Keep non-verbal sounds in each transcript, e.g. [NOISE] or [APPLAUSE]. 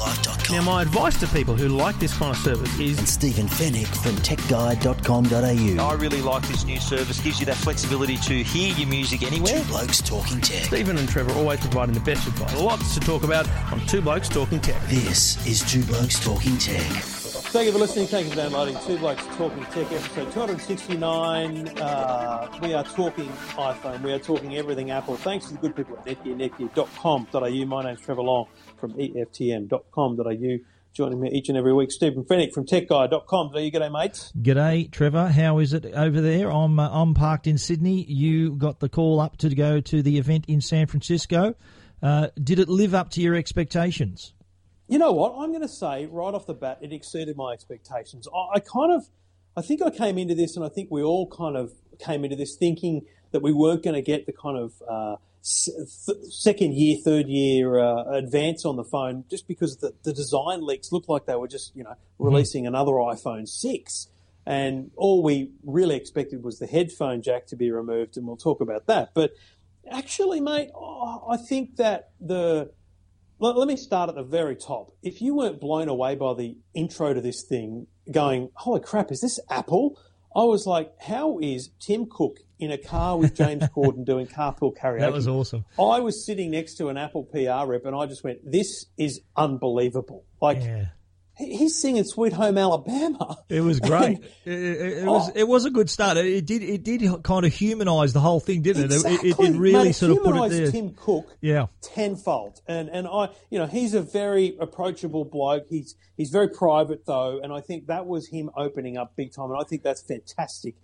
YourTechLife.com Now, my advice to people who like this kind of service is. and is Stephen Fenech from TechGuide.com.au. I really like this new service. Gives you that flexibility to hear your music anywhere. Two Blokes Talking Tech. Stephen and Trevor always providing the best advice. Lots to talk about on Two Blokes Talking Tech. This is Two Blokes Talking Tech. Thank you for listening. Thank you for downloading Two Blokes Talking Tech episode 269. Uh, we are talking iPhone. We are talking everything Apple. Thanks to the good people at Netgear, netgear.com.au. My name's Trevor Long from EFTM.com.au. Joining me each and every week, Stephen Fenech from TechGuide.com.au. G'day, mates. G'day, Trevor. How is it over there? I'm uh, I'm parked in Sydney. You got the call up to go to the event in San Francisco. Uh, did it live up to your expectations? You know what? I'm going to say right off the bat, it exceeded my expectations. I, I kind of, I think I came into this, and I think we all kind of came into this thinking that we weren't going to get the kind of uh, second year, third year uh, advance on the phone, just because the, the design leaks looked like they were just, you know, releasing another iPhone six. And all we really expected was the headphone jack to be removed, and we'll talk about that. But actually, mate, oh, I think that the let, let me start at the very top. If you weren't blown away by the intro to this thing, going, "Holy crap, is this Apple?" I was like, "How is Tim Cook in a car with James [LAUGHS] Corden doing carpool karaoke?" That was awesome. I was sitting next to an Apple PR rep, and I just went, "This is unbelievable!" Like Yeah, he's singing "Sweet Home Alabama." [LAUGHS] it was great. it, it, it was it was a good start. It, it did it did kind of humanise the whole thing, didn't it? It- It, it, really Mate, sort of put it humanised there. Tim Cook Yeah. tenfold. And and I, you know, he's a very approachable bloke. He's he's very private though, and I think that was him opening up big time. And I think that's fantastic.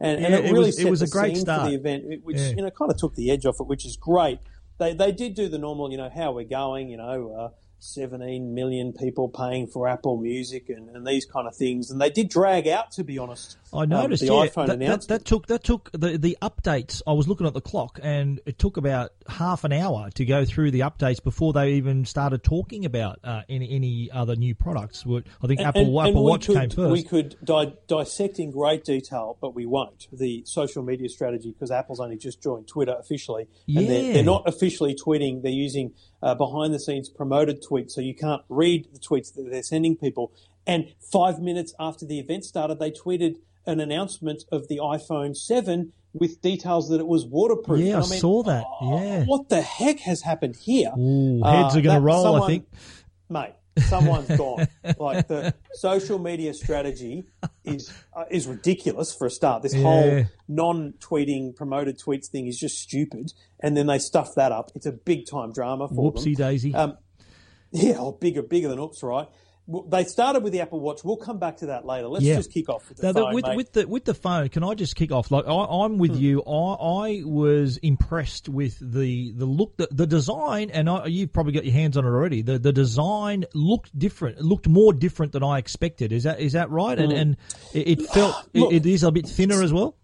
And, and Yeah, it it really was- it was the a great scene start. for the event, which Yeah. you know kind of took the edge off it, which is great. They they did do the normal, you know, how we're going, you know. Uh, 17 million people paying for Apple Music and, and these kind of things. And they did drag out, to be honest. I um, noticed. the yeah, iPhone that, that, that took that took the the updates. I was looking at the clock, and it took about half an hour to go through the updates before they even started talking about uh, any any other new products. I think Apple and, and Apple Watch could, came first. We could di- dissect in great detail, but we won't. The social media strategy, because Apple's only just joined Twitter officially, and they're, they're not officially tweeting. They're using uh, behind-the-scenes promoted tweets, so you can't read the tweets that they're sending people. And five minutes after the event started, they tweeted an announcement of the iPhone 7 with details that it was waterproof. Yeah, I mean, saw that. oh, Yeah. What the heck has happened here? Ooh, Uh, heads are going to roll. I someone- think. mate, someone's [LAUGHS] gone. Like the social media strategy is uh, is ridiculous for a start. This whole non-tweeting promoted tweets thing is just stupid, and then they stuff that up. It's a big time drama for Whoopsie them. daisy. Um, yeah, oh, bigger, bigger than oops, right? They started with the Apple Watch. We'll come back to that later. Let's Yeah. just kick off with the Now, phone, with, mate. with the with the phone, can I just kick off? Like I, I'm with hmm. you. I, I was impressed with the the look, the, the design, and I, you've probably got your hands on it already. The the design looked different. It looked more different than I expected. Is that is that right? And hmm. and it, it felt. [SIGHS] Look- it, it is a bit thinner as well.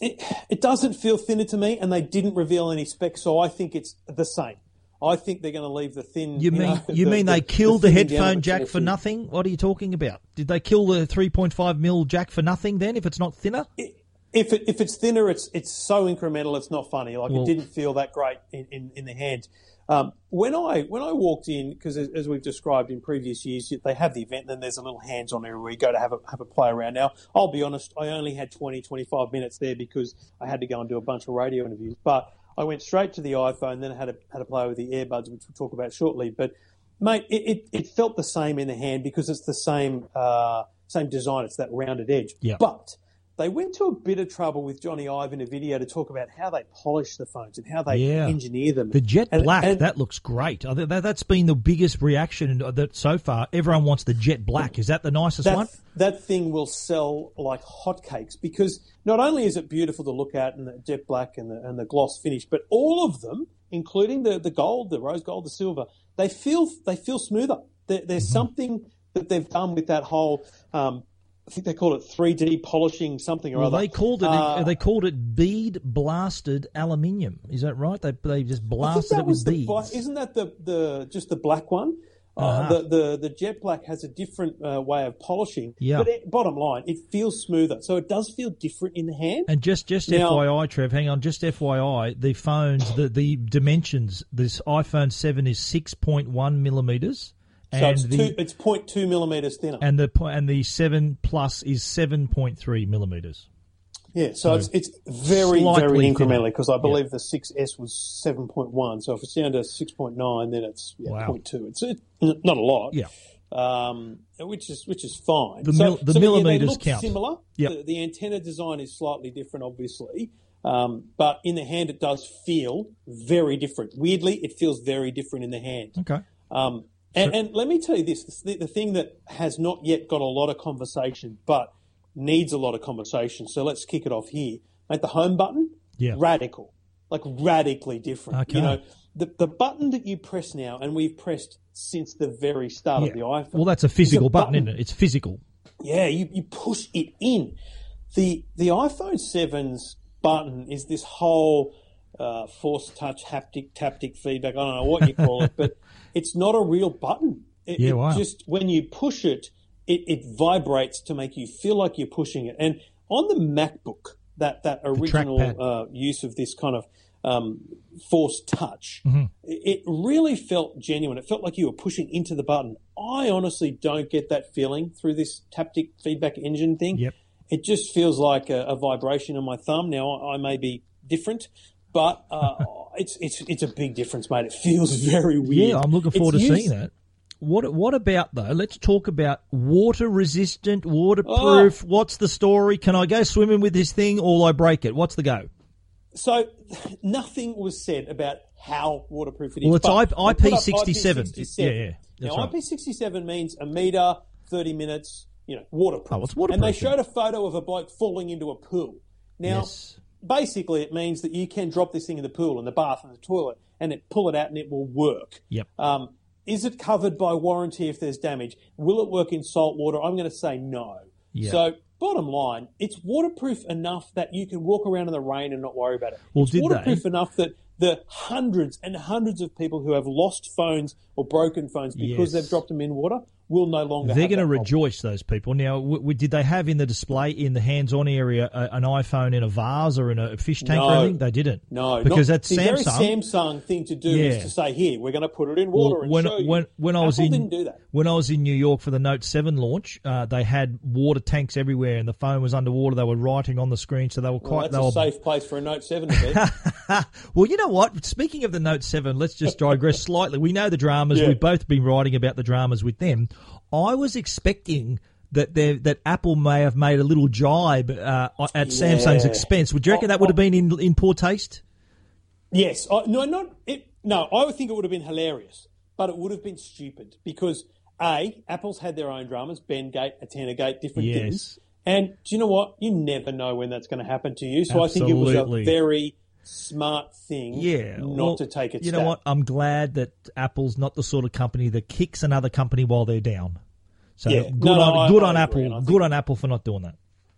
it, it doesn't feel thinner to me, and they didn't reveal any specs, so I think it's the same. I think they're going to leave the thin. You mean know, [LAUGHS] you the- mean the- they killed the, thinning down of headphone jack for nothing? What are you talking about? Did they kill the 3.5 mil jack for nothing? Then, if it's not thinner, if it, if it's thinner, it's it's so incremental. It's not funny. Like Well- it didn't feel that great in, in, in the hand. Um, when I when I walked in, because as, as we've described in previous years, they have the event, and then there's a little hands on everywhere you go to have a have a play around. Now, I'll be honest, I only had 20, 25 minutes there because I had to go and do a bunch of radio interviews. But I went straight to the iPhone, then I had a had a play with the earbuds, which we'll talk about shortly. But mate, it, it, it felt the same in the hand because it's the same uh, same design. It's that rounded edge. Yeah. But they went to a bit of trouble with Jony Ive in a video to talk about how they polish the phones and how they Yeah. engineer them. the jet And- black and that looks great. That, that's been the biggest reaction that so far. Everyone wants the jet black. Is that the nicest that, one? that thing will sell like hotcakes because not only is it beautiful to look at and the jet black and the, and the gloss finish, but all of them, including the, the gold, the rose gold, the silver, they feel they feel smoother. There, there's Mm-hmm. something that they've done with that whole um, I think they call it 3D polishing something or Well, other. they called it. Uh, they called it bead blasted aluminium. Is that right? They they just blasted it with the beads. black, isn't that the, the just the black one? Uh, Uh-huh. the, the the jet black has a different uh, way of polishing. Yeah. But it, bottom line, it feels smoother, so it does feel different in the hand. And just just Now- FYI, Trev, hang on. Just FYI, the phones, the the dimensions. This iPhone seven is six point one millimeters, so and it's the two, it's 0.2 millimeters thinner. and the and the seven plus is seven point three millimeters. yeah, so, it's it's very very incrementally because I believe the 6S was 7.1. So if it's down to 6.9, then it's yeah, Wow. 0.2. It's it, not a lot. Yeah. um, which is which is fine. The so, the so, yeah, millimeters look count. Similar. Yep. The, the antenna design is slightly different, obviously, um, but in the hand it does feel very different. Weirdly, it feels very different in the hand. Okay. Um, and, and let me tell you this: the, the thing that has not yet got a lot of conversation, but needs a lot of conversation. So let's kick it off here. Mate, the home button, Yeah. radical, like radically different. Okay. You know, the the button that you press now, and we've pressed since the very start Yeah. of the iPhone. Well, that's a physical button, button. isn't it? It's physical. Yeah, you, you push it in. The the iPhone 7's button is this whole uh, force touch haptic taptic feedback. I don't know what you call it, but [LAUGHS] it's not a real button. It, Yeah, it just when you push it, it, it vibrates to make you feel like you're pushing it. And on the MacBook, that that original uh, use of this kind of um, force touch, Mm-hmm. it, really felt genuine. It felt like you were pushing into the button. I honestly don't get that feeling through this taptic feedback engine thing. Yep. It just feels like a, a vibration on my thumb. Now I, I may be different, but uh, it's it's it's a big difference, mate. It feels [LAUGHS] very weird. Yeah, I'm looking forward It's to used- seeing that. What what about though? Let's talk about water resistant, waterproof. Oh. What's the story? Can I go swimming with this thing or will I break it? What's the go? So [LAUGHS] nothing was said about how waterproof it is. Well, it's but I- they put up IP67. IP67. Yeah, yeah, that's now right. IP67 means a meter, thirty minutes. You know, waterproof. Oh, it's waterproof. And they showed a photo of a bloke falling into a pool. Now, Yes. Basically, it means that you can drop this thing in the pool, in the bath, in the toilet, and it pull it out, and it will work. Yep. Um, is it covered by warranty if there's damage? Will it work in salt water? I'm going to say no. Yeah. So, bottom line, it's waterproof enough that you can walk around in the rain and not worry about it. Well, it's did they? waterproof enough that the hundreds and hundreds of people who have lost phones or broken phones because Yes. they've dropped them in water will no longer. They're going to rejoice, those people. Now, w- w- did they have in the display in the hands-on area a, an iPhone in a vase or in a fish tank or No. anything? They didn't. No, because not, that's the very Samsung. Samsung thing to do Yeah. is to say, "Here, we're going to put it in water Well, and when show you." when when I was Apple in didn't do that. when I was in New York for the Note Seven launch, uh, they had water tanks everywhere, and the phone was underwater. They were writing on the screen, so they were Well, quite. that's they a were, safe place for a Note Seven to be. [LAUGHS] well, you know what? Speaking of the Note 7, let's just digress [LAUGHS] slightly. We know the dramas. Yeah. We've both been writing about the dramas with them. I was expecting that that Apple may have made a little jibe uh, at Samsung's expense. Would you reckon Oh, that would have been in, in poor taste? Yes, I, no, not it. No, I would think it would have been hilarious, but it would have been stupid because a Apple's had their own dramas, Bendgate, Atena Gate, different Yes. things. And do you know what? You never know when that's going to happen to you. So I think it was a very smart thing, Yeah. not well, to take it. You know what? I'm glad that Apple's not the sort of company that kicks another company while they're down. So Yeah. good No, no, on I- good on Apple. Good on Apple for not doing that.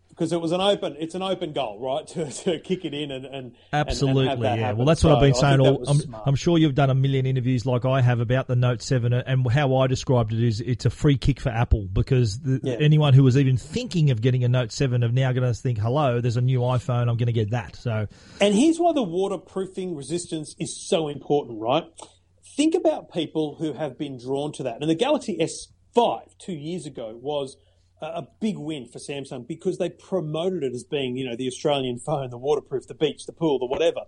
because it was an open. It's an open goal, right? [LAUGHS] To, to kick it in and and Absolutely, and yeah. happen. Well, that's what So I've been saying. All I'm. I'm sure you've done a million interviews like I have about the Note Seven, and how I described it is it's a free kick for Apple because the, Yeah. anyone who was even thinking of getting a Note Seven are now going to think, "Hello, there's a new iPhone. I'm going to get that." So And here's why the waterproofing resistance is so important, right? Think about people who have been drawn to that. And the Galaxy S5 two years ago was a big win for Samsung because they promoted it as being, you know, the Australian phone, the waterproof, the beach, the pool, the whatever.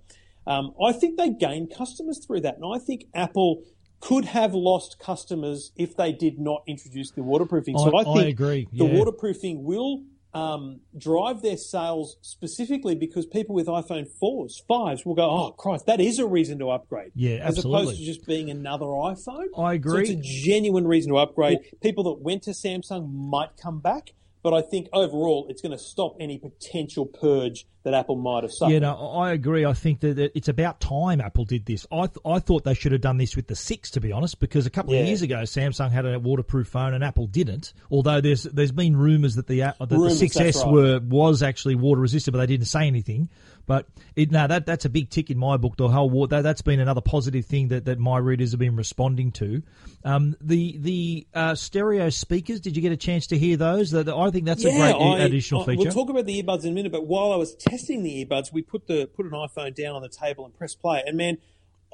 Um, I think they gained customers through that. And I think Apple could have lost customers if they did not introduce the waterproofing. So I- I, I think agree, the waterproofing will um, drive their sales specifically because people with iPhone 4s, 5s will go, oh, Christ, that is a reason to upgrade. Yeah, As absolutely. opposed to just being another iPhone. I agree. So it's a genuine reason to upgrade. People that went to Samsung might come back, But I think overall, it's going to stop any potential purge that Apple might have suffered. Yeah, no, I agree. I think that it's about time Apple did this. I th- I thought they should have done this with the six, to be honest, because a couple of years ago Samsung had a waterproof phone and Apple didn't. Although there's there's been rumours that the uh, that the Rumours, 6S right. were was actually water resistant, but they didn't say anything. But it, no, that that's a big tick in my book. The whole war, that that's been another positive thing that, that my readers have been responding to. Um, the the uh, stereo speakers. Did you get a chance to hear those? That I think that's a great I- additional I- feature. We'll talk about the earbuds in a minute, but while I was testing the earbuds, we put the put an iPhone down on the table and press play. And man,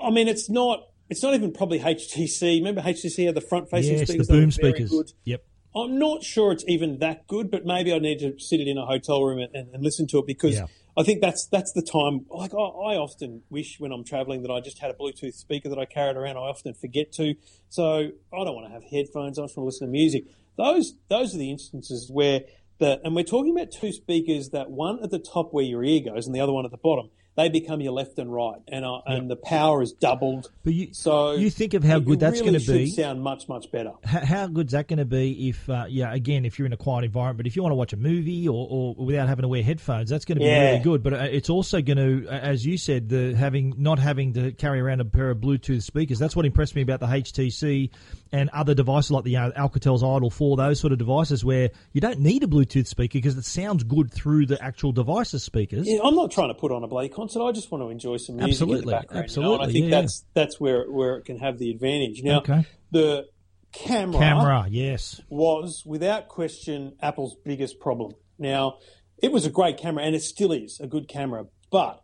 I mean, it's not it's not even probably HTC. Remember HTC had the front facing yes, the speakers. Were boom speakers. good. Yep. I'm not sure it's even that good, but maybe I need to sit it in a hotel room and, and, and listen to it because Yeah. I think that's that's the time. Like I, I often wish when I'm traveling that I just had a Bluetooth speaker that I carried around. I often forget to, so I don't want to have headphones. I just want to listen to music. Those those are the instances where the and we're talking about two speakers that one at the top where your ear goes and the other one at the bottom. They become your left and right, and uh, and the power is doubled. But you- so you think of how good that's really gonna be. should Sound much much better. how, how good's that going to be if, uh, yeah, again, if you're in a quiet environment, but if you want to watch a movie or, or without having to wear headphones, that's going to be Yeah. really good. But uh, it's also going to, as you said, the having not having to carry around a pair of Bluetooth speakers. That's what impressed me about the HTC and other devices like the uh, Alcatel's Idol 4, those sort of devices where you don't need a Bluetooth speaker because it sounds good through the actual device's speakers. Yeah, I'm not trying to put on a bloody concert. I just want to enjoy some music in Absolutely, the background. absolutely, You know? And I think yeah, that's that's where where it can have the advantage. Now, Okay. the camera, Camera, yes. was without question Apple's biggest problem. Now, it was a great camera, and it still is a good camera, but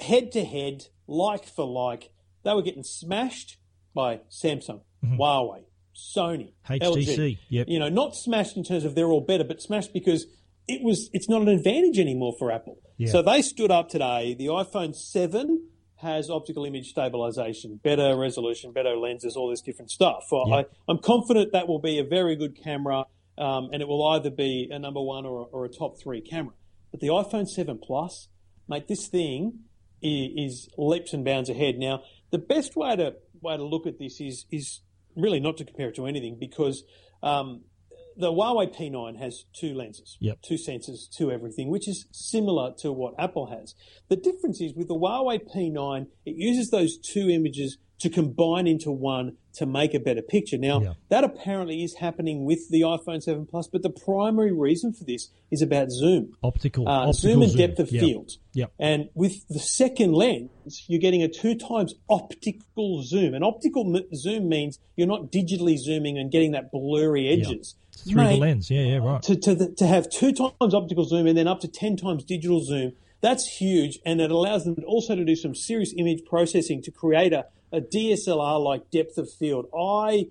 head to head, like for like, they were getting smashed by Samsung, mm-hmm. Huawei, Sony, HTC, LG. yep. You know, not smashed in terms of they're all better, but smashed because it was it's not an advantage anymore for Apple. Yeah. So they stood up today. The iPhone 7 has optical image stabilization, better resolution, better lenses, all this different stuff. So I, I'm confident that will be a very good camera, um, and it will either be a number one or, or a top three camera. But the iPhone 7 Plus, mate, this thing is, is leaps and bounds ahead. Now, the best way to way to look at this is is really not to compare it to anything because um, the Huawei P9 has two lenses, Yep. two sensors, two everything, which is similar to what Apple has. The difference is with the Huawei P9, it uses those two images to combine into one to make a better picture. Now, Yeah. that apparently is happening with the iPhone 7 Plus, but the primary reason for this is about zoom. Optical, Uh, optical zoom and depth of field. Yep. And with the second lens, you're getting a two times optical zoom. And optical m- zoom means you're not digitally zooming and getting that blurry edges. Through the lens. Yeah, yeah, right. To, to, the, to have two times optical zoom and then up to 10 times digital zoom, that's huge. And it allows them also to do some serious image processing to create a, a DSLR like depth of field. I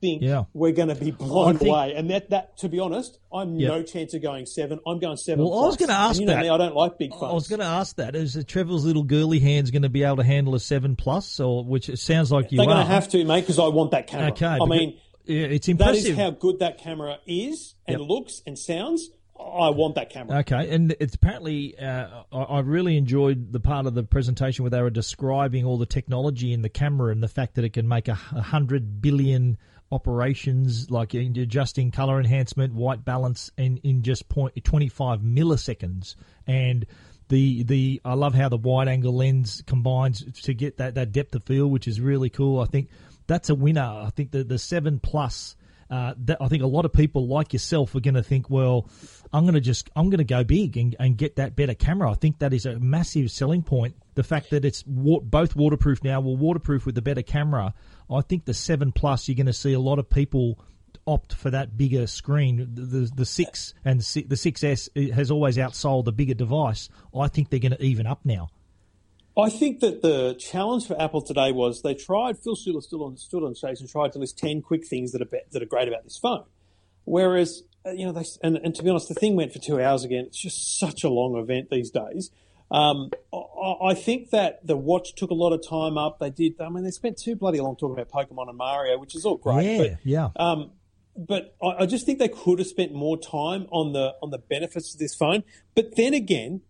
think Yeah. we're going to be blown think- away. And that, that, to be honest, I'm Yeah. no chance of going seven. I'm going seven. Well, I was gonna ask And you know that. me, I don't like big phones. I was going to ask that. Is uh, Trevor's little girly hands going to be able to handle a seven plus, or which it sounds like you They're are? going to have to, mate, because I want that camera. Okay, I because- mean, yeah, it's impressive. is how good that camera is and Yep. looks and sounds. I want that camera. Okay, and it's apparently uh, I, really enjoyed the part of the presentation where they were describing all the technology in the camera and the fact that it can make a, a hundred billion operations, like adjusting color enhancement, white balance, in in just point twenty five milliseconds, and the the I love how the wide angle lens combines to get that that depth of field, which is really cool. I think that's a winner. I think the the seven plus uh, that I think a lot of people like yourself are going to think, well, I'm going to just I'm going to go big and, and get that better camera. I think that is a massive selling point. The fact that it's wa- both waterproof now, well, waterproof with the better camera. I think the seven plus, you're going to see a lot of people opt for that bigger screen. The the, the six and the si- the 6S has always outsold the bigger device. I think they're going to even up now. I think that the challenge for Apple today was they tried. Phil Schiller still on stood on stage and tried to list ten quick things that are be, that are great about this phone. Whereas, uh, you know, they and, and to be honest, the thing went for two hours again. It's just such a long event these days. Um, I, I think that the watch took a lot of time up. They did. I mean, they spent too bloody long talking about Pokemon and Mario, which is all great. yeah, but yeah. um, but I, I just think they could have spent more time on the on the benefits of this phone. But then again,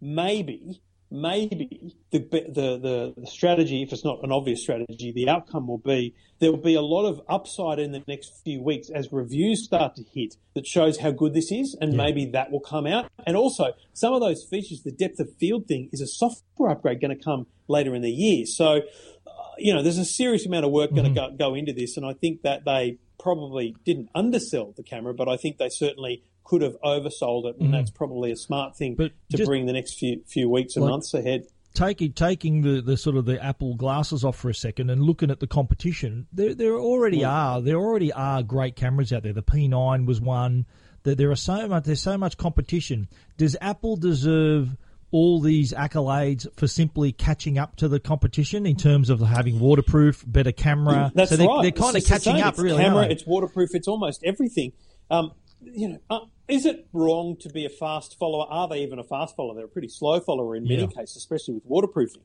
maybe maybe the, the the strategy, if it's not an obvious strategy, the outcome will be there will be a lot of upside in the next few weeks as reviews start to hit that shows how good this is, and maybe that will come out. And also, some of those features, the depth of field thing, is a software upgrade going to come later in the year. So, uh, you know, there's a serious amount of work going to go, go into this, and I think that they probably didn't undersell the camera, but I think they certainly could have oversold it, and that's probably a smart thing But to just- bring the next few few weeks and Like- months ahead. taking taking the, the sort of the Apple glasses off for a second and looking at the competition, there there already are there already are great cameras out there. The P9 was one. There, there are so much there's so much competition. Does Apple deserve all these accolades for simply catching up to the competition in terms of having waterproof, better camera? That's so they're, right. They're kind of It's the catching up, it's really. Camera, it's waterproof. It's almost everything. Um, you know, uh, is it wrong to be a fast follower? Are they even a fast follower? They're a pretty slow follower in many Yeah. cases, especially with waterproofing.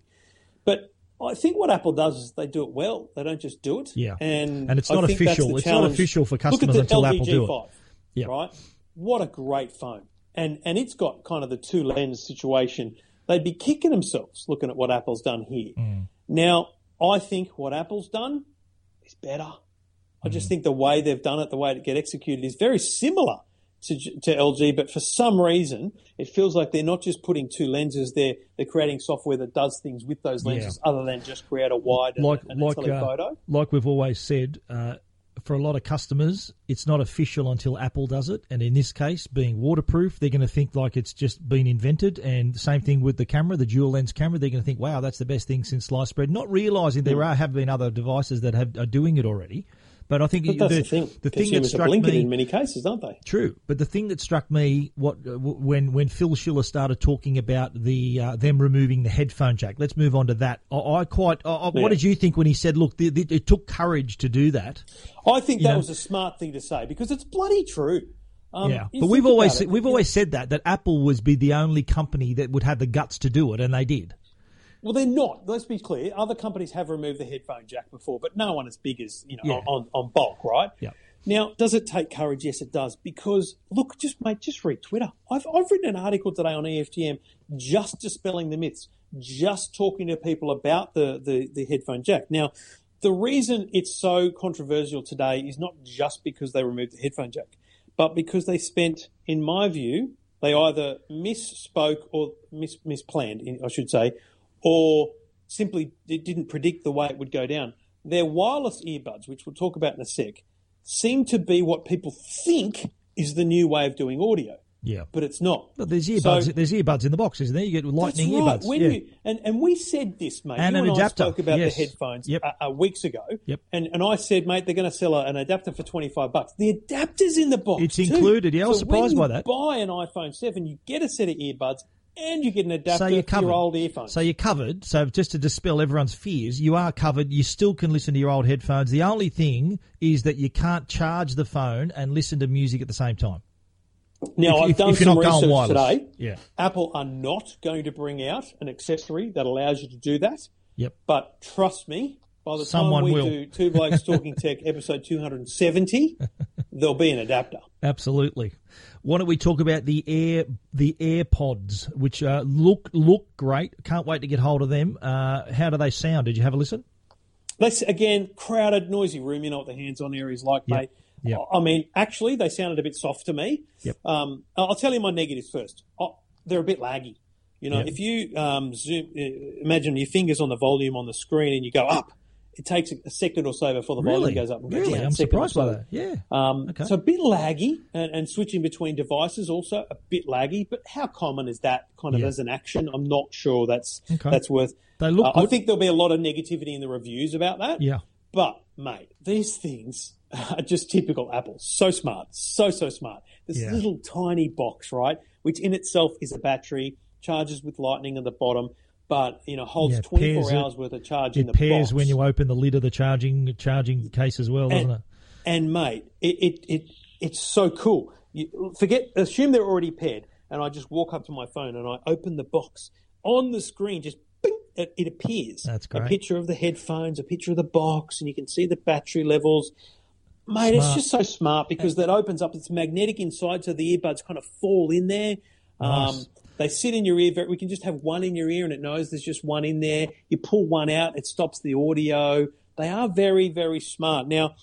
But I think what Apple does is they do it well. They don't just do it. Yeah. and And it's not official. It's not official for customers until Apple do it. Yeah. Right. What a great phone, and and it's got kind of the two lens situation. They'd be kicking themselves looking at what Apple's done here. Mm. Now, I think what Apple's done is better. I just Mm. think the way they've done it, the way it get executed, is very similar to, to LG. But for some reason, it feels like they're not just putting two lenses; they're they're creating software that does things with those lenses, other than just create a wide and, like and a like telephoto. uh, like we've always said, uh, for a lot of customers, it's not official until Apple does it. And in this case, being waterproof, they're going to think like it's just been invented. And the same thing with the camera, the dual lens camera. They're going to think, "Wow, that's the best thing since sliced bread," not realizing there are have been other devices that have are doing it already. But I think But the, the, thing. the thing that struck me in many cases, aren't they? True, but the thing that struck me, what uh, when when Phil Schiller started talking about the uh, them removing the headphone jack. Let's move on to that. I, I quite. I, I- Yeah. What did you think when he said, "Look, the, it took courage to do that"? I think that know- was a smart thing to say because it's bloody true. Um, yeah, but we've always it, we've you know, always said that that Apple was be the only company that would have the guts to do it, and they did. Well, they're not. Let's be clear. Other companies have removed the headphone jack before, but no one as big as you know Yeah. on, on bulk, right? Yeah. Now, does it take courage? Yes, it does. Because look, just mate, just read Twitter. I've I've written an article today on EFTM just dispelling the myths, just talking to people about the the, the headphone jack. Now, the reason it's so controversial today is not just because they removed the headphone jack, but because they spent, in my view, they either misspoke or mis- misplanned, I should say, or simply di- didn't predict the way it would go down. Their wireless earbuds, which we'll talk about in a sec, seem to be what people think is the new way of doing audio, Yeah, but it's not. but there's earbuds. So- there's earbuds in the box, isn't there? You get lightning right. earbuds. When yeah. you, and, and we said this, mate. And you an and adapter, I spoke about yes. the headphones Yep. uh, uh, weeks ago. Yep. And, and I said, mate, they're going to sell a, an adapter for 25 bucks. The adapter's in the box. It's too. included. Yeah, I was surprised when by you that. buy an iPhone 7, you get a set of earbuds and you get an adapter so you're for covered. your old earphones. So you're covered. So just to dispel everyone's fears, you are covered. You still can listen to your old headphones. The only thing is that you can't charge the phone and listen to music at the same time. now, if- I've done some research today. Yeah. Apple are not going to bring out an accessory that allows you to do that. Yep. But trust me, by the Someone time we will. do Two Blokes Talking Tech episode 270, [LAUGHS] there'll be an adapter. Absolutely. Why don't we talk about the Air the AirPods, which uh, look look great. Can't wait to get hold of them. Uh, how do they sound? Did you have a listen? Let's again, crowded, noisy room. You know what the hands-on area is like, mate. Yep. I mean, actually, they sounded a bit soft to me. Yep. Um, I'll tell you my negatives first. Oh, they're a bit laggy. You know, Yep. if you um, zoom, uh, imagine your fingers on the volume on the screen and you go up, it takes a, second or so before the Really? volume goes up and goes Really? down. I'm surprised by that. Yeah. Um, Okay. So a bit laggy, and, and switching between devices also a bit laggy. But how common is that kind of Yeah. as an action? I'm not sure that's Okay. that's worth. They look Uh, I think there'll be a lot of negativity in the reviews about that. Yeah. But mate, these things are just typical Apple. So smart, so so smart. This Yeah. little tiny box, right, which in itself is a battery, charges with lightning at the bottom, but you know holds Yeah, 24 pairs it- hours worth of charge in the pairs box. when you open the lid of the charging charging case as well, doesn't it? And mate, it, it, it it's so cool. You, forget, assume they're already paired, and I just walk up to my phone and I open the box on the screen. Just bing, it, it appears. That's great. A picture of the headphones, a picture of the box, and you can see the battery levels. Mate, it's just so smart because that opens up. It's magnetic inside, so the earbuds kind of fall in there. Nice. Um, They sit in your ear. We can just have one in your ear, and it knows there's just one in there. You pull one out, it stops the audio. They are very, very smart. Now,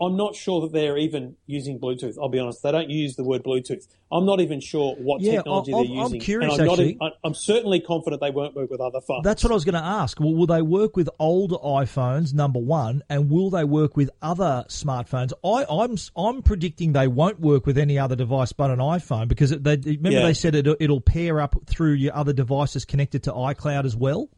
I'm not sure that they're even using Bluetooth. I'll be honest; they don't use the word Bluetooth. I'm not even sure what Yeah, technology I- they're I'm- I'm using. curious, and I'm, actually. Not, I'm certainly confident they won't work with other phones. That's what I was going to ask. Well, will they work with older iPhones? Number one, and will they work with other smartphones? I, I'm I'm predicting they won't work with any other device but an iPhone because they remember Yeah. they said it, it'll pair up through your other devices connected to iCloud as well,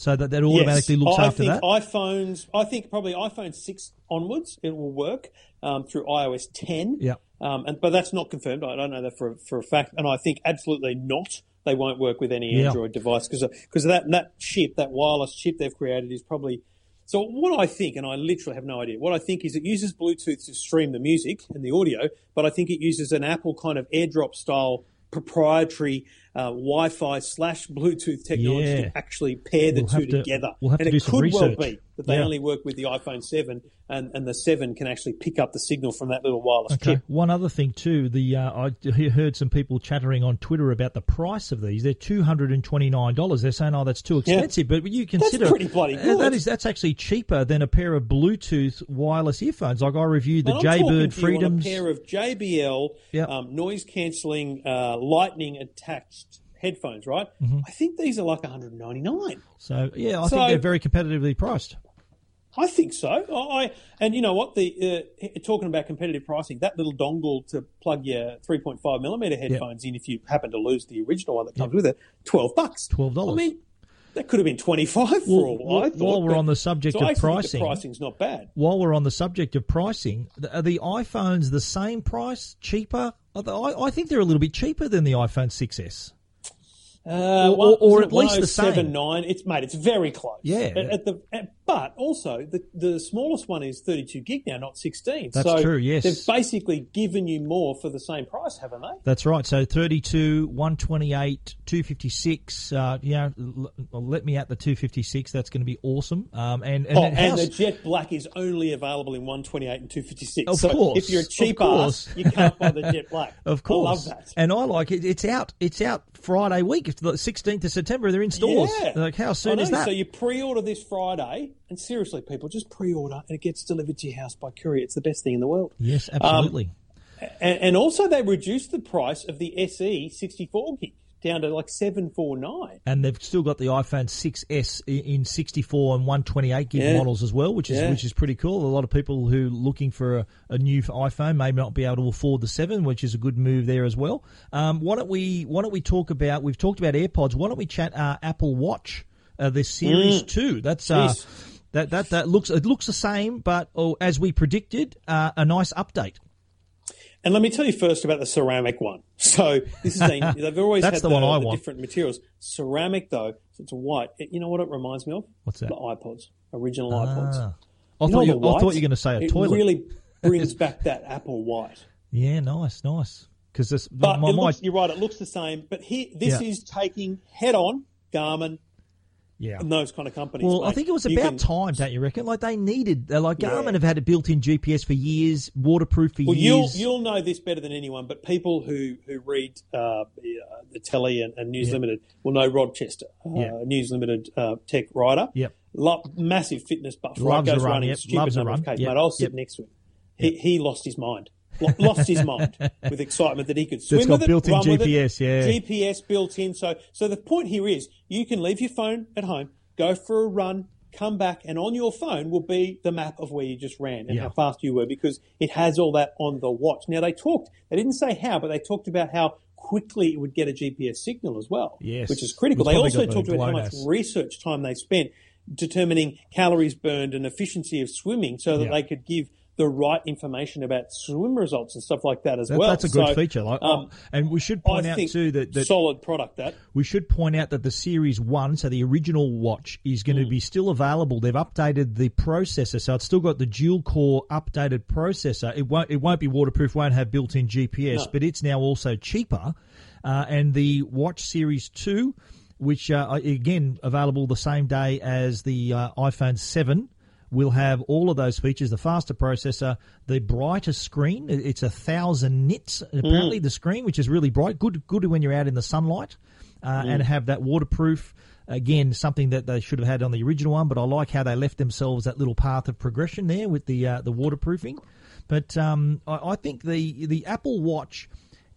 so that that automatically Yes. looks I after think that. iPhones, I think probably iPhone six onwards, it will work um, through iOS ten. Yeah. Um, and but that's not confirmed. I don't know that for for a fact, and I think absolutely not. They won't work with any Yeah. Android device because because that that chip, that wireless chip they've created, is probably. So what I think, and I literally have no idea, what I think is it uses Bluetooth to stream the music and the audio, but I think it uses an Apple kind of AirDrop style proprietary uh, Wi-Fi slash Bluetooth technology Yeah. to actually pair the We'll two to- together. we'll to and do it could well be that they Yeah. only work with the iPhone 7 and, and the 7 can actually pick up the signal from that little wireless Okay. chip. One other thing too, the uh, I heard some people chattering on Twitter about the price of these. They're two hundred and twenty nine dollars. They're saying, "Oh, that's too Yeah. expensive." But you consider That's pretty bloody uh, good. that is that's actually cheaper than a pair of Bluetooth wireless earphones. Like I reviewed the And I'm talking Jaybird to Freedoms. a pair of JBL Yeah. um, noise cancelling uh, lightning attached headphones, right? Mm-hmm. I think these are like 199. So yeah, I So- think they're very competitively priced. I think so. I and you know what the uh, talking about competitive pricing, that little dongle to plug your 3.5 millimeter headphones in if you happen to lose the original one that comes with it, 12 bucks. $12. I mean, that could have been 25 for Well, all well, I thought. while we're but- on the subject so of I pricing- pricing's not bad. While we're on the subject of pricing, are the iPhones the same price, cheaper? They- I, I think they're a little bit cheaper than the iPhone 6s. Uh, Or- one- or at least the same. 107.9? It's mate, it's very close. Yeah. At, at the at, but also the the smallest one is 32 gig now, not 16. That's so true, yes. they've basically given you more for the same price, haven't they? That's right. So 32, 128, 256. Uh, you know, l- let me at the 256. That's going to be awesome. Um, and and, Oh, and the Jet Black is only available in 128 and 256. Of so course, if you're a cheap ass, you can't buy the Jet Black. [LAUGHS] of course, I love that. and I like it. It's out. It's out Friday week. It's the 16th of September. They're in stores. Yeah. Like how soon is that? So you pre-order this Friday, and seriously, people, just pre-order, and it gets delivered to your house by courier. It's the best thing in the world. yes, Um, absolutely. And, and also, they reduced the price of the SE 64 gig down to like 749. and they've still got the iPhone 6s in 64 and 128 gig Yeah. models as well, which is Yeah. which is pretty cool. A lot of people who are looking for a, a new iPhone may not be able to afford the seven, which is a good move there as well. Um, why don't we Why don't we talk about? We've talked about AirPods. Why don't we chat uh, Apple Watch? Uh, the Series Two. That's uh, Jeez. That that that looks it looks the same, but oh, as we predicted, uh, a nice update. And let me tell you first about the ceramic one. So this is a [LAUGHS] they've always had the the, one I the want. different materials. Ceramic though, so it's white. It- you know what it reminds me of? What's that? The iPods, original iPods. Ah. I You thought you, I thought you were going to say a it toilet. really [LAUGHS] brings back that Apple white. yeah, nice, nice. Because this But my, my, looks, you're right, it looks the same. But here, this Yeah. is taking head on Garmin yeah. and those kind of companies. Well, I think it was about can- time, don't you reckon? Like they needed, they're like Garmin Yeah. have had a built-in GPS for years, waterproof for years. Well, you'll you'll know this better than anyone, but people who who read uh, the, telly and, and News Yeah. Limited will know Rod Chester, uh, Yeah. News Limited uh, tech writer. Yep. Lo- massive fitness buff. Loves right? Goes run, running yep. stupid Loves number run, of K's. yep, Mate, I'll sit yep. next to him. He, he lost his mind. Lo- lost his mind with excitement that he could swim got with it, built-in with it. GPS, yeah. GPS built in. So, so the point here is you can leave your phone at home, go for a run, come back, and on your phone will be the map of where you just ran and Yeah. how fast you were because it has all that on the watch. Now they talked, they didn't say how, but they talked about how quickly it would get a GPS signal as well, Yes. which is critical. Which They also talked about how much GLONASS. research time they spent determining calories burned and efficiency of swimming so that Yeah. they could give the right information about swim results and stuff like that as That- well. that's a good So, feature. Like, um, and we should I point out too that, that solid product that. we should point out that the Series One, so the original watch, is going to Mm. be still available. They've updated the processor, so it's still got the dual core updated processor. It won't it won't be waterproof, won't have built-in GPS, No. but it's now also cheaper. Uh, and the Watch Series Two, which uh, again available the same day as the uh, iPhone Seven. Will have all of those features: the faster processor, the brighter screen. It's a thousand nits apparently the screen, which is really bright. Good, good when you're out in the sunlight, uh, and have that waterproof. Again, something that they should have had on the original one, but I like how they left themselves that little path of progression there with the uh, the waterproofing. But um, I, I think the the Apple Watch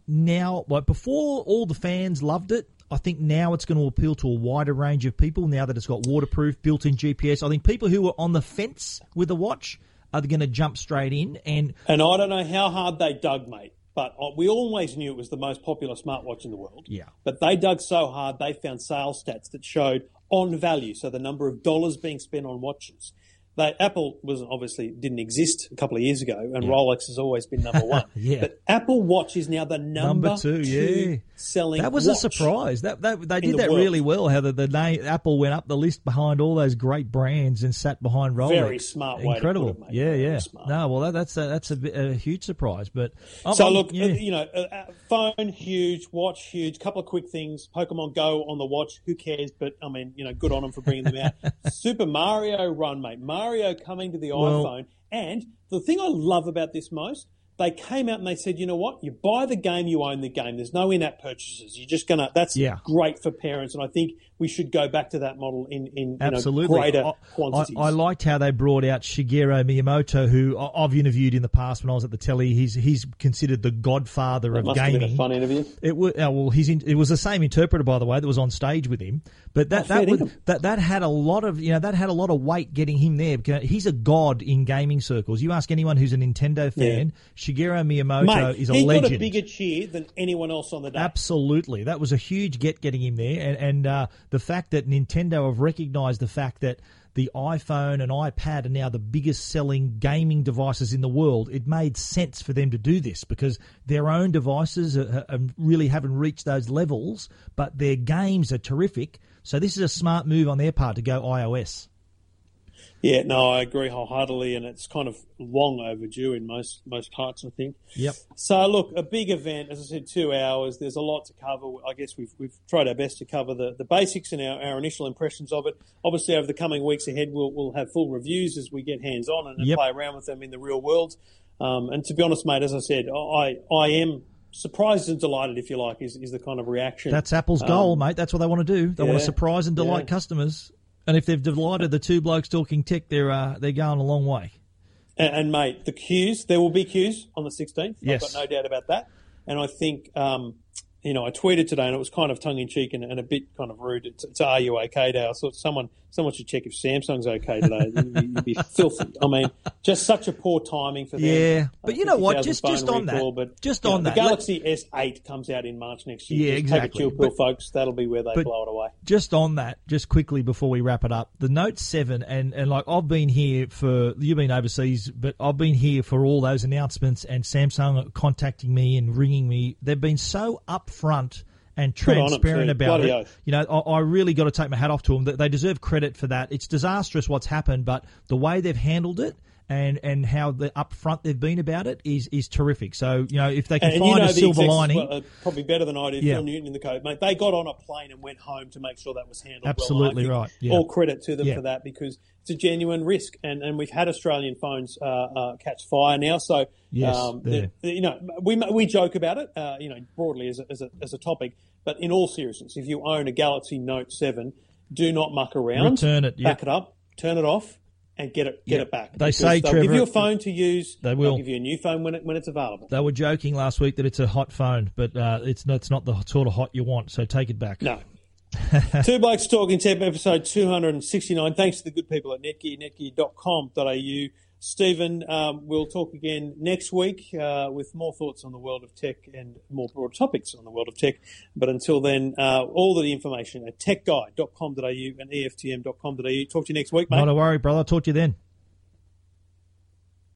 now, like before, all the fans loved it. I think now it's going to appeal to a wider range of people now that it's got waterproof, built-in GPS. I think people who are on the fence with the watch are going to jump straight in. And And I don't know how hard they dug, mate, but uh, we always knew it was the most popular smartwatch in the world. Yeah. But they dug so hard, they found sales stats that showed on value, so the number of dollars being spent on watches. They, Apple was obviously didn't exist a couple of years ago, and Rolex has always been number one. [LAUGHS] Yeah. But Apple Watch is now the number, Number two, yeah. selling. that was a surprise. That, that they did that world. really well. How the, the name Apple went up the list behind all those great brands and sat behind Rolex. Very smart way to put Incredible. it. Yeah, yeah. No, well, that, that's a, that's a, a huge surprise. But I'm- So I'm- look, yeah. you know, uh, uh, phone huge, watch huge. Couple of quick things. Pokemon Go on the watch. Who cares? But I mean, you know, good on them for bringing them out. [LAUGHS] Super Mario Run, mate. Mario coming to the Well- iPhone. And the thing I love about this most, they came out and they said, you know what? You buy the game, you own the game. There's no in-app purchases. You're just gonna. That's Yeah. great for parents, and I think we should go back to that model in in you know, greater I- quantities. I, I liked how they brought out Shigeru Miyamoto, who I've interviewed in the past when I was at the telly. He's he's considered the godfather of Must have been gaming. a fun interview. It was uh, well. He's in, it was the same interpreter, by the way, that was on stage with him. But that Oh, that, was, that that had a lot of you know that had a lot of weight getting him there. Because he's a god in gaming circles. You ask anyone who's a Nintendo fan, Shigeru Miyamoto Mate, is a he legend. got a bigger cheer than anyone else on the day. Absolutely, that was a huge get getting him there, and and uh, the fact that Nintendo have recognised the fact that the iPhone and iPad are now the biggest selling gaming devices in the world. It made sense for them to do this because their own devices are, are really haven't reached those levels, but their games are terrific. So this is a smart move on their part to go iOS. Yeah, no, I agree wholeheartedly, and it's kind of long overdue in most most parts, I think. Yep. So, look, a big event, as I said, two hours. There's a lot to cover. I guess we've we've tried our best to cover the, the basics and our, our initial impressions of it. Obviously, over the coming weeks ahead, we'll we'll have full reviews as we get hands on and, Yep. play around with them in the real world. Um, and to be honest, mate, as I said, I I am surprised and delighted, if you like, is, is the kind of reaction. That's Apple's goal, mate. That's what they want to do. They want to surprise and delight yeah. customers. And if they've delighted the two blokes talking tech, they're uh, they're going a long way. And, and mate, the queues, there will be queues on the 16th. Yes. I've got no doubt about that. And I think, um, you know, I tweeted today and it was kind of tongue in cheek and, and a bit kind of rude. It's, it's Are You OK Day. I thought someone, someone should check if Samsung's okay today. You'd, be filthy. I mean, just such a poor timing for them. Yeah, but you know what? Just- just on that- but, just you know, on that, The Galaxy S8 comes out in March next year. Yeah, Just exactly. Take a chill pill, But- folks. That'll be where they blow it away. just on that, just quickly before we wrap it up, the Note Seven, and and like I've been here for you've been overseas, but I've been here for all those announcements and Samsung contacting me and ringing me. They've been so upfront and Good on 'em, transparent about Bloody it. oath. You know, I, I really got to take my hat off to them. They deserve credit for that. It's disastrous what's happened, but the way they've handled it. And, and how the upfront they've been about it is, is terrific. So you know if they can And find you know a silver lining, well, uh, probably better than I do. Yeah. Phil Newton in the code, mate. They got on a plane and went home to make sure that was handled. Absolutely well. Right, yeah. All credit to them Yeah. for that because it's a genuine risk, and, and we've had Australian phones uh, uh, catch fire now. So Yes, um, the- you know we we joke about it, uh, you know, broadly as a, as a as a topic, but in all seriousness, if you own a Galaxy Note Seven, do not muck around. Return it, yeah. Back it up. Turn it off. And get it, get Yeah. it back. They say, they'll give you a phone to use. They They'll give you a new phone when it when it's available. They were joking last week that it's a hot phone, but uh, it's not, it's not the sort of hot you want. So take it back. No. [LAUGHS] Two Blokes Talking episode 269. Thanks to the good people at Netgear, netgear.com.au. Stephen, um, we'll talk again next week uh, with more thoughts on the world of tech and more broad topics on the world of tech. But until then, uh, all the information at techguide.com.au and eftm.com.au. Talk to you next week, mate. Not a worry, brother. Talk to you then.